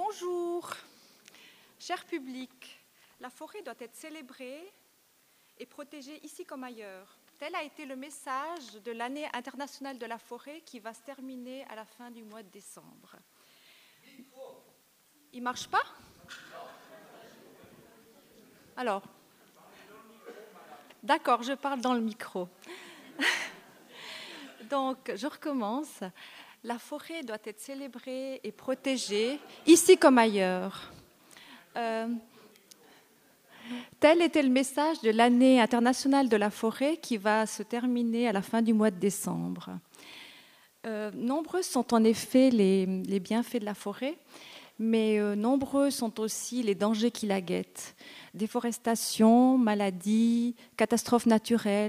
Bonjour, cher public. La forêt doit être célébrée et protégée ici comme ailleurs. Tel a été le message de l'année internationale de la forêt qui va se terminer à la fin du mois de décembre. Il marche pas? Alors, d'accord, je parle dans le micro. Donc, je recommence. La forêt doit être célébrée et protégée, ici comme ailleurs. Euh, tel était le message de l'année internationale de la forêt qui va se terminer à la fin du mois de décembre. Euh, nombreux sont en effet les, bienfaits de la forêt, mais euh, nombreux sont aussi les dangers qui la guettent. Déforestation, maladies, catastrophes naturelles,